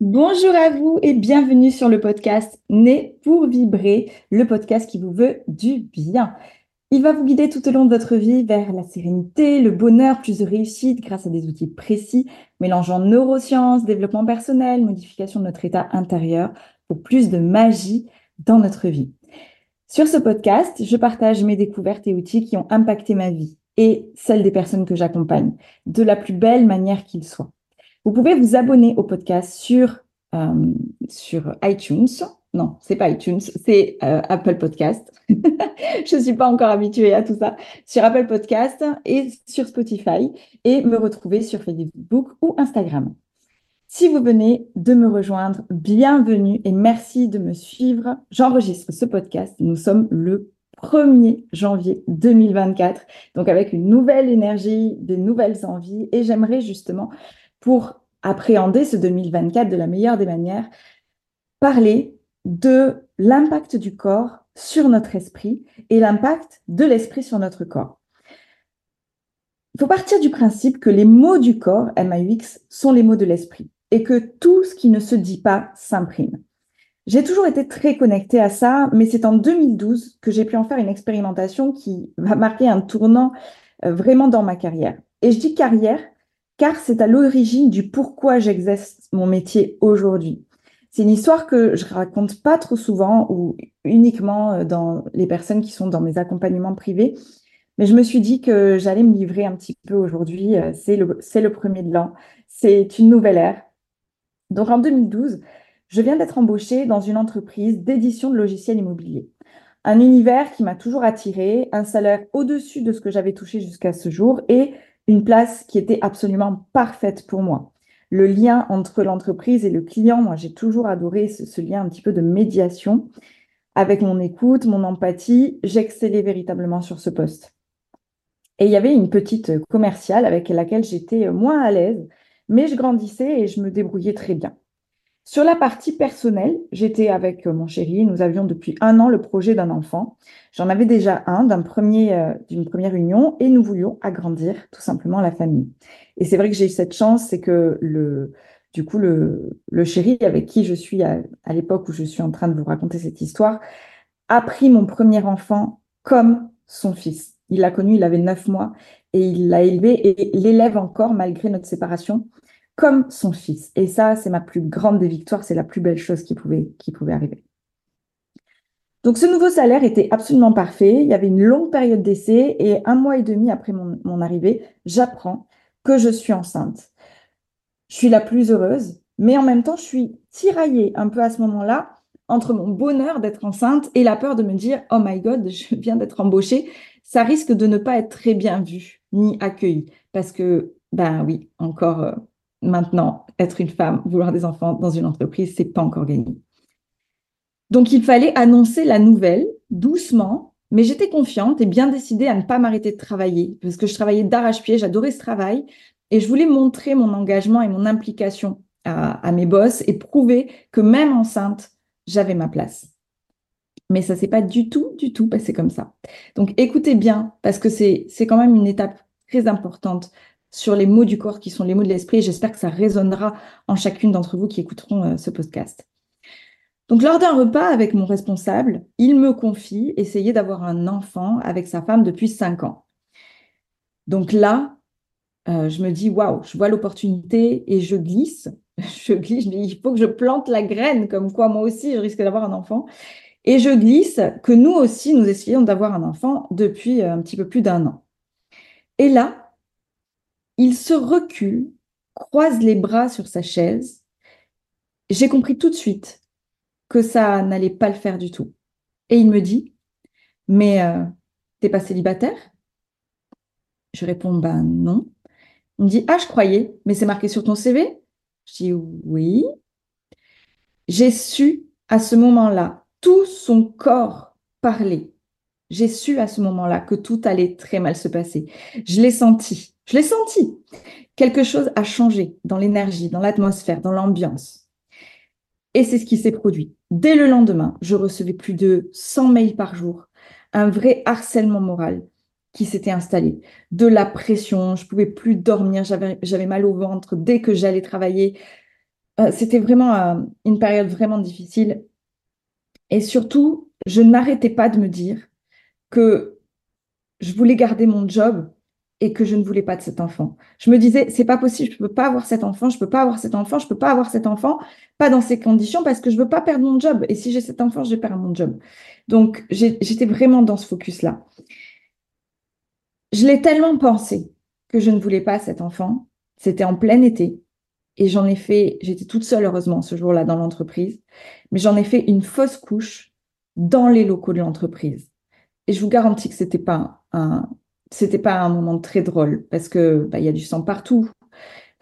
Bonjour à vous et bienvenue sur le podcast Né pour vibrer, le podcast qui vous veut du bien. Il va vous guider tout au long de votre vie vers la sérénité, le bonheur, plus de réussite grâce à des outils précis mélangeant neurosciences, développement personnel, modification de notre état intérieur pour plus de magie dans notre vie. Sur ce podcast, je partage mes découvertes et outils qui ont impacté ma vie et celle des personnes que j'accompagne de la plus belle manière qu'il soit. Vous pouvez vous abonner au podcast sur, euh, sur iTunes. Non, c'est pas iTunes, c'est euh, Apple Podcast. Je ne suis pas encore habituée à tout ça. Sur Apple Podcast et sur Spotify et me retrouver sur Facebook ou Instagram. Si vous venez de me rejoindre, bienvenue et merci de me suivre. J'enregistre ce podcast. Nous sommes le 1er janvier 2024, donc avec une nouvelle énergie, des nouvelles envies et j'aimerais justement pour appréhender ce 2024 de la meilleure des manières, parler de l'impact du corps sur notre esprit et l'impact de l'esprit sur notre corps. Il faut partir du principe que les mots du corps, MAUX, sont les mots de l'esprit et que tout ce qui ne se dit pas s'imprime. J'ai toujours été très connectée à ça, mais c'est en 2012 que j'ai pu en faire une expérimentation qui va marquer un tournant euh, vraiment dans ma carrière. Et je dis carrière car c'est à l'origine du pourquoi j'exerce mon métier aujourd'hui. C'est une histoire que je raconte pas trop souvent ou uniquement euh, dans les personnes qui sont dans mes accompagnements privés, mais je me suis dit que j'allais me livrer un petit peu aujourd'hui. Euh, c'est le, c'est le premier de l'an, c'est une nouvelle ère. Donc en 2012, je viens d'être embauchée dans une entreprise d'édition de logiciels immobiliers. Un univers qui m'a toujours attiré, un salaire au-dessus de ce que j'avais touché jusqu'à ce jour et une place qui était absolument parfaite pour moi. Le lien entre l'entreprise et le client, moi j'ai toujours adoré ce, lien un petit peu de médiation. Avec mon écoute, mon empathie, j'excellais véritablement sur ce poste. Et il y avait une petite commerciale avec laquelle j'étais moins à l'aise, mais je grandissais et je me débrouillais très bien. Sur la partie personnelle, j'étais avec euh, mon chéri. Nous avions depuis un an le projet d'un enfant. J'en avais déjà un d'un premier, euh, d'une première union et nous voulions agrandir tout simplement la famille. Et c'est vrai que j'ai eu cette chance, c'est que le, du coup, le, chéri avec qui je suis à, à l'époque où je suis en train de vous raconter cette histoire a pris mon premier enfant comme son fils. Il l'a connu, il avait neuf mois et il l'a élevé et l'élève encore malgré notre séparation comme son fils. Et ça, c'est ma plus grande des victoires, c'est la plus belle chose qui pouvait, arriver. Donc ce nouveau salaire était absolument parfait. Il y avait une longue période d'essai et un mois et demi après mon, arrivée, j'apprends que je suis enceinte. Je suis la plus heureuse, mais en même temps, je suis tiraillée un peu à ce moment-là entre mon bonheur d'être enceinte et la peur de me dire Oh my God, je viens d'être embauchée. Ça risque de ne pas être très bien vu ni accueilli parce que, ben oui, encore euh, Maintenant, être une femme, vouloir des enfants dans une entreprise, c'est pas encore gagné. Donc, il fallait annoncer la nouvelle doucement, mais j'étais confiante et bien décidée à ne pas m'arrêter de travailler parce que je travaillais d'arrache-pied, j'adorais ce travail et je voulais montrer mon engagement et mon implication à, mes boss et prouver que même enceinte, j'avais ma place. Mais ça s'est pas du tout, du tout passé comme ça. Donc, écoutez bien parce que c'est quand même une étape très importante sur les mots du corps qui sont les mots de l'esprit. J'espère que ça résonnera en chacune d'entre vous qui écouteront euh, ce podcast. Donc, lors d'un repas avec mon responsable, il me confie essayer d'avoir un enfant avec sa femme depuis cinq ans. Donc là, euh, je me dis, waouh, je vois l'opportunité et je glisse. Je glisse, je me dis, il faut que je plante la graine, comme quoi moi aussi, je risque d'avoir un enfant. Et je glisse que nous aussi, nous essayons d'avoir un enfant depuis euh, un petit peu plus d'un an. Et là, il se recule, croise les bras sur sa chaise. J'ai compris tout de suite que ça n'allait pas le faire du tout. Et il me dit, mais euh, t'es pas célibataire? Je réponds, ben non. Il me dit, ah, je croyais, mais c'est marqué sur ton CV Je dis, oui. J'ai su à ce moment-là, tout son corps parler. J'ai su à ce moment-là que tout allait très mal se passer. Je l'ai senti. Je l'ai senti. Quelque chose a changé dans l'énergie, dans l'atmosphère, dans l'ambiance. Et c'est ce qui s'est produit. Dès le lendemain, je recevais plus de 100 mails par jour, un vrai harcèlement moral qui s'était installé, de la pression, je pouvais plus dormir, j'avais mal au ventre dès que j'allais travailler. euh, c'était vraiment euh, une période vraiment difficile. Et surtout, je n'arrêtais pas de me dire que je voulais garder mon job et que je ne voulais pas de cet enfant. Je me disais, c'est pas possible, je peux pas avoir cet enfant, je peux pas avoir cet enfant, je peux pas avoir cet enfant, pas dans ces conditions parce que je veux pas perdre mon job. Et si j'ai cet enfant, je vais perdre mon job. Donc, j'étais vraiment dans ce focus-là. Je l'ai tellement pensé que je ne voulais pas cet enfant. C'était en plein été. Et j'en ai fait, j'étais toute seule heureusement ce jour-là dans l'entreprise, mais j'en ai fait une fausse couche dans les locaux de l'entreprise. Et je vous garantis que c'était pas un, c'était pas un moment très drôle parce que bah, il y a du sang partout,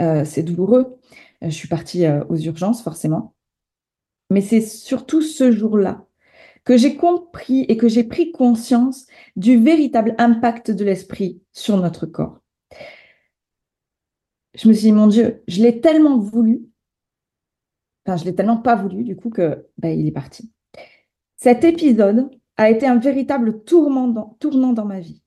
euh, c'est douloureux. Euh, je suis partie euh, aux urgences forcément, mais c'est surtout ce jour-là que j'ai compris et que j'ai pris conscience du véritable impact de l'esprit sur notre corps. Je me suis dit, mon Dieu, je l'ai tellement voulu, enfin, je l'ai tellement pas voulu, du coup, que bah, il est parti. Cet épisode a été un véritable tournant dans, tournant dans ma vie.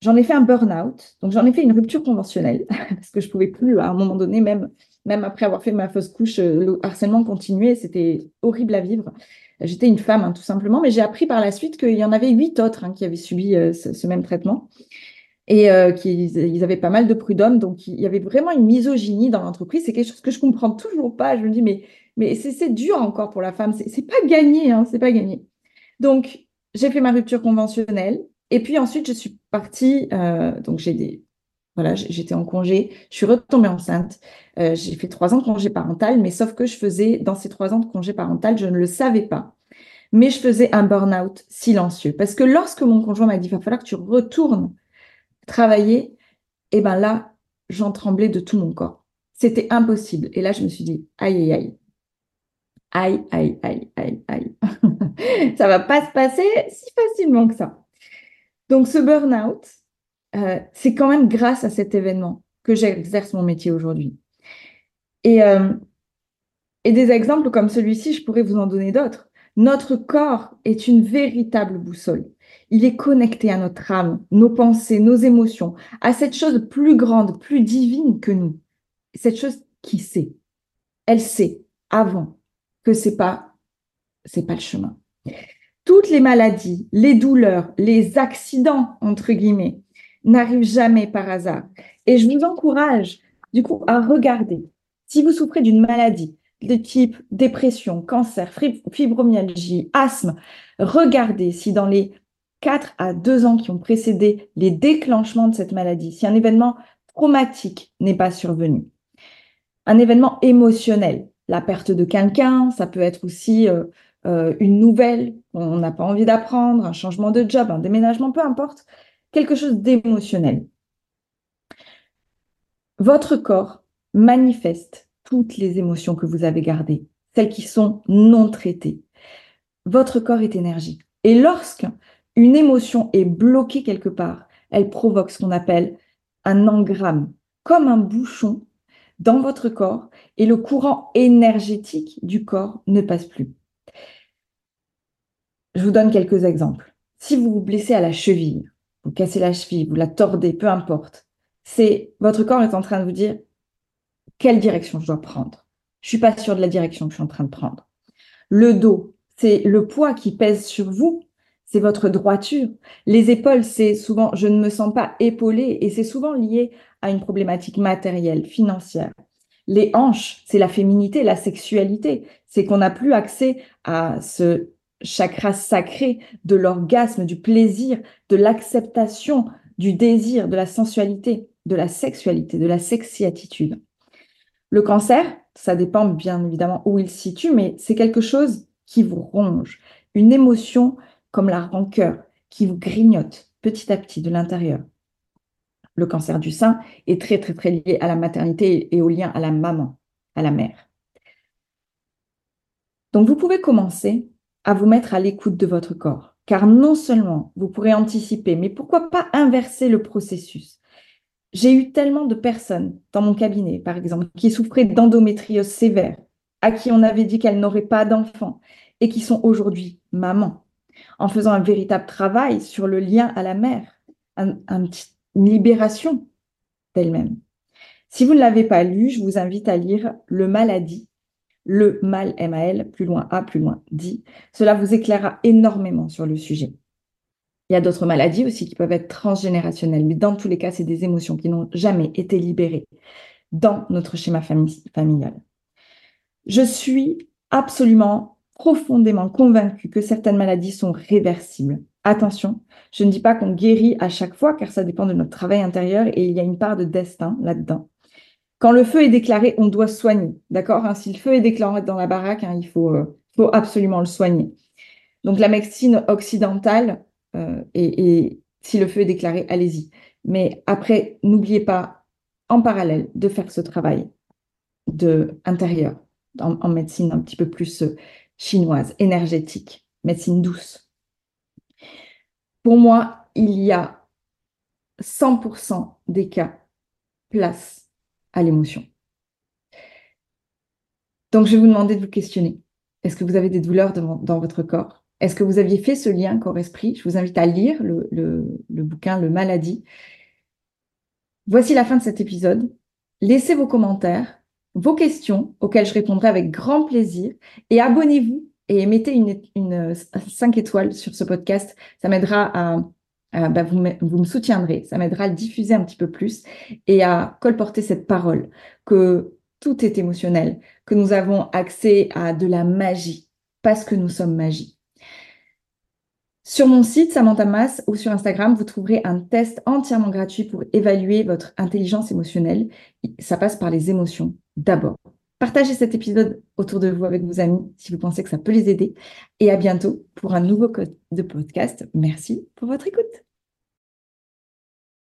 J'en ai fait un burn-out, donc j'en ai fait une rupture conventionnelle, parce que je pouvais plus, à un moment donné, même, même après avoir fait ma fausse couche, euh, le harcèlement continuait, c'était horrible à vivre. J'étais une femme, hein, tout simplement, mais j'ai appris par la suite qu'il y en avait huit autres hein, qui avaient subi euh, ce, même traitement et euh, qu'ils ils avaient pas mal de prud'hommes. Donc, il y avait vraiment une misogynie dans l'entreprise. C'est quelque chose que je comprends toujours pas. Je me dis, mais, mais c'est dur encore pour la femme. C'est pas gagné, hein, c'est pas gagné. Donc, j'ai fait ma rupture conventionnelle. Et puis ensuite, je suis partie. Euh, donc, j'ai des. Voilà, j'étais en congé. Je suis retombée enceinte. Euh, j'ai fait trois ans de congé parental, mais sauf que je faisais, dans ces trois ans de congé parental, je ne le savais pas. Mais je faisais un burn-out silencieux. Parce que lorsque mon conjoint m'a dit, il va falloir que tu retournes travailler, et ben là, j'en tremblais de tout mon corps. C'était impossible. Et là, je me suis dit, aïe, aïe, aïe. Aïe, aïe, aïe, aïe, aïe. ça va pas se passer si facilement que ça. Donc, ce burn-out, euh, c'est quand même grâce à cet événement que j'exerce mon métier aujourd'hui. Et, euh, et des exemples comme celui-ci, je pourrais vous en donner d'autres. Notre corps est une véritable boussole. Il est connecté à notre âme, nos pensées, nos émotions, à cette chose plus grande, plus divine que nous. Cette chose qui sait. Elle sait avant que c'est pas c'est pas le chemin. Toutes les maladies, les douleurs, les accidents entre guillemets n'arrivent jamais par hasard. Et je vous encourage du coup à regarder si vous souffrez d'une maladie de type dépression, cancer, fibromyalgie, asthme, regardez si dans les 4 à 2 ans qui ont précédé les déclenchements de cette maladie, si un événement traumatique n'est pas survenu. Un événement émotionnel, la perte de quelqu'un, ça peut être aussi euh, euh, une nouvelle qu'on n'a pas envie d'apprendre, un changement de job, un déménagement, peu importe, quelque chose d'émotionnel. Votre corps manifeste toutes les émotions que vous avez gardées, celles qui sont non traitées. Votre corps est énergie. Et lorsque une émotion est bloquée quelque part, elle provoque ce qu'on appelle un engramme, comme un bouchon dans votre corps, et le courant énergétique du corps ne passe plus. Je vous donne quelques exemples. Si vous vous blessez à la cheville, vous cassez la cheville, vous la tordez, peu importe, c'est votre corps est en train de vous dire quelle direction je dois prendre. Je suis pas sûre de la direction que je suis en train de prendre. Le dos, c'est le poids qui pèse sur vous c'est votre droiture. Les épaules, c'est souvent je ne me sens pas épaulée et c'est souvent lié à une problématique matérielle, financière. Les hanches, c'est la féminité, la sexualité. C'est qu'on n'a plus accès à ce chakra sacré de l'orgasme, du plaisir, de l'acceptation, du désir, de la sensualité, de la sexualité, de la sexy-attitude. Le cancer, ça dépend bien évidemment où il se situe, mais c'est quelque chose qui vous ronge, une émotion comme la rancœur qui vous grignote petit à petit de l'intérieur. Le cancer du sein est très très très lié à la maternité et au lien à la maman, à la mère. Donc vous pouvez commencer à vous mettre à l'écoute de votre corps, car non seulement vous pourrez anticiper, mais pourquoi pas inverser le processus. J'ai eu tellement de personnes dans mon cabinet, par exemple, qui souffraient d'endométriose sévère, à qui on avait dit qu'elles n'auraient pas d'enfants et qui sont aujourd'hui mamans en faisant un véritable travail sur le lien à la mère, une libération d'elle-même. Si vous ne l'avez pas lu, je vous invite à lire Le maladie, le mal M-A-L, plus loin A, plus loin dit. Cela vous éclairera énormément sur le sujet. Il y a d'autres maladies aussi qui peuvent être transgénérationnelles, mais dans tous les cas, c'est des émotions qui n'ont jamais été libérées dans notre schéma familial. Je suis absolument profondément convaincue que certaines maladies sont réversibles. Attention, je ne dis pas qu'on guérit à chaque fois, car ça dépend de notre travail intérieur et il y a une part de destin là-dedans. Quand le feu est déclaré, on doit soigner, d'accord hein, Si le feu est déclaré dans la baraque, hein, il faut, euh, faut absolument le soigner. Donc la médecine occidentale, euh, et, si le feu est déclaré, allez-y. Mais après, n'oubliez pas en parallèle de faire ce travail de intérieur en, médecine un petit peu plus euh, chinoise, énergétique, médecine douce. Pour moi, il y a 100% des cas place à l'émotion. Donc, je vais vous demander de vous questionner. Est-ce que vous avez des douleurs dans votre corps? Est-ce que vous aviez fait ce lien corps-esprit Je vous invite à lire le, bouquin Le Maladie. Voici la fin de cet épisode. Laissez vos commentaires, vos questions auxquelles je répondrai avec grand plaisir et abonnez-vous et mettez une, une 5 étoiles sur ce podcast. Ça m'aidera à, bah, vous, me soutiendrez, ça m'aidera à le diffuser un petit peu plus et à colporter cette parole que tout est émotionnel, que nous avons accès à de la magie parce que nous sommes magie. Sur mon site Samantha Mas ou sur Instagram, vous trouverez un test entièrement gratuit pour évaluer votre intelligence émotionnelle. Ça passe par les émotions d'abord. Partagez cet épisode autour de vous avec vos amis si vous pensez que ça peut les aider. Et à bientôt pour un nouveau code de podcast. Merci pour votre écoute.